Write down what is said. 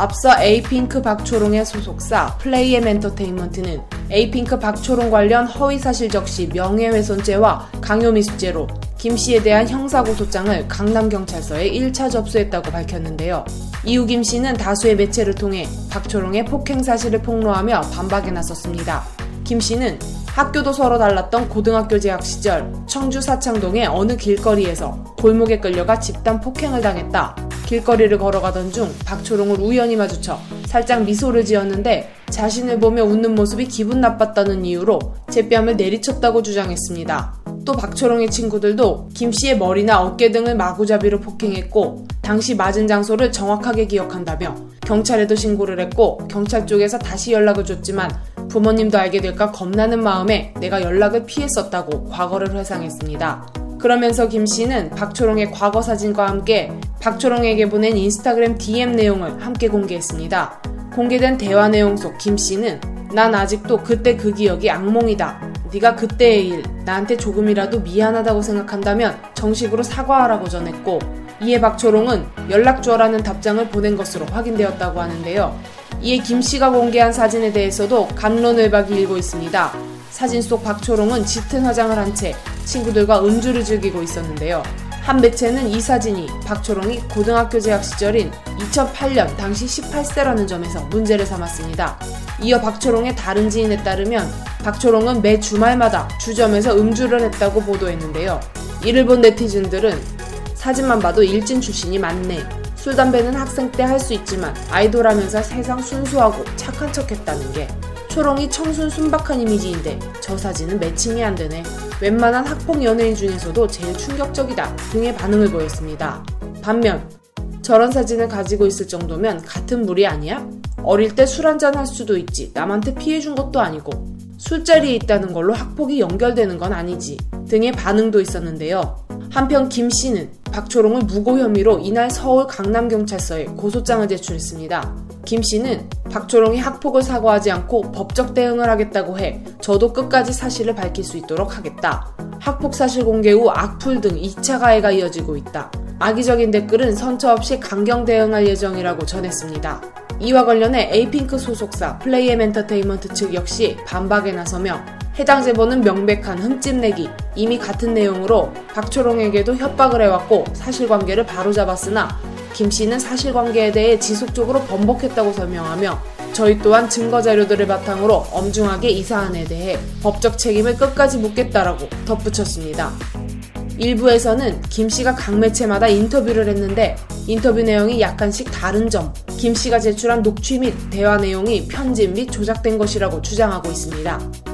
앞서 에이핑크 박초롱의 소속사 플레이엠 엔터테인먼트는 에이핑크 박초롱 관련 허위사실 적시 명예훼손죄와 강요미수죄로 김 씨에 대한 형사고소장을 강남경찰서에 1차 접수했다고 밝혔는데요. 이후 김 씨는 다수의 매체를 통해 박초롱의 폭행 사실을 폭로하며 반박에 나섰습니다. 김 씨는 학교도 서로 달랐던 고등학교 재학 시절 청주 사창동의 어느 길거리에서 골목에 끌려가 집단 폭행을 당했다. 길거리를 걸어가던 중 박초롱을 우연히 마주쳐 살짝 미소를 지었는데 자신을 보며 웃는 모습이 기분 나빴다는 이유로 제 뺨을 내리쳤다고 주장했습니다. 또 박초롱의 친구들도 김 씨의 머리나 어깨 등을 마구잡이로 폭행했고 당시 맞은 장소를 정확하게 기억한다며 경찰에도 신고를 했고 경찰 쪽에서 다시 연락을 줬지만 부모님도 알게 될까 겁나는 마음에 내가 연락을 피했었다고 과거를 회상했습니다. 그러면서 김 씨는 박초롱의 과거 사진과 함께 박초롱에게 보낸 인스타그램 DM 내용을 함께 공개했습니다. 공개된 대화 내용 속 김 씨는 난 아직도 그때 그 기억이 악몽이다. 네가 그때의 일 나한테 조금이라도 미안하다고 생각한다면 정식으로 사과하라고 전했고 이에 박초롱은 연락 줘라는 답장을 보낸 것으로 확인되었다고 하는데요. 이에 김 씨가 공개한 사진에 대해서도 감론을박이 일고 있습니다. 사진 속 박초롱은 짙은 화장을 한 채 친구들과 음주를 즐기고 있었는데요. 한 매체는 이 사진이 박초롱이 고등학교 재학 시절인 2008년 당시 18세라는 점에서 문제를 삼았습니다. 이어 박초롱의 다른 지인에 따르면 박초롱은 매 주말마다 주점에서 음주를 했다고 보도했는데요. 이를 본 네티즌들은 사진만 봐도 일진 출신이 많네. 술, 담배는 학생 때 할 수 있지만 아이돌 하면서 세상 순수하고 착한 척 했다는 게 초롱이 청순 순박한 이미지인데 저 사진은 매칭이 안 되네. 웬만한 학폭 연예인 중에서도 제일 충격적이다 등의 반응을 보였습니다. 반면 저런 사진을 가지고 있을 정도면 같은 물이 아니야? 어릴 때 술 한잔 할 수도 있지. 남한테 피해준 것도 아니고. 술자리에 있다는 걸로 학폭이 연결되는 건 아니지. 등의 반응도 있었는데요. 한편 김 씨는 박초롱을 무고 혐의로 이날 서울 강남경찰서에 고소장을 제출했습니다. 김 씨는 박초롱이 학폭을 사과하지 않고 법적 대응을 하겠다고 해 저도 끝까지 사실을 밝힐 수 있도록 하겠다. 학폭 사실 공개 후 악플 등 2차 가해가 이어지고 있다. 악의적인 댓글은 선처 없이 강경 대응할 예정이라고 전했습니다. 이와 관련해 에이핑크 소속사 플레이엠 엔터테인먼트 측 역시 반박에 나서며 해당 제보는 명백한 흠집내기, 이미 같은 내용으로 박초롱에게도 협박을 해왔고 사실관계를 바로잡았으나 김 씨는 사실관계에 대해 지속적으로 번복했다고 설명하며 저희 또한 증거 자료들을 바탕으로 엄중하게 이 사안에 대해 법적 책임을 끝까지 묻겠다라고 덧붙였습니다. 일부에서는 김 씨가 각 매체마다 인터뷰를 했는데 인터뷰 내용이 약간씩 다른 점, 김 씨가 제출한 녹취 및 대화 내용이 편집 및 조작된 것이라고 주장하고 있습니다.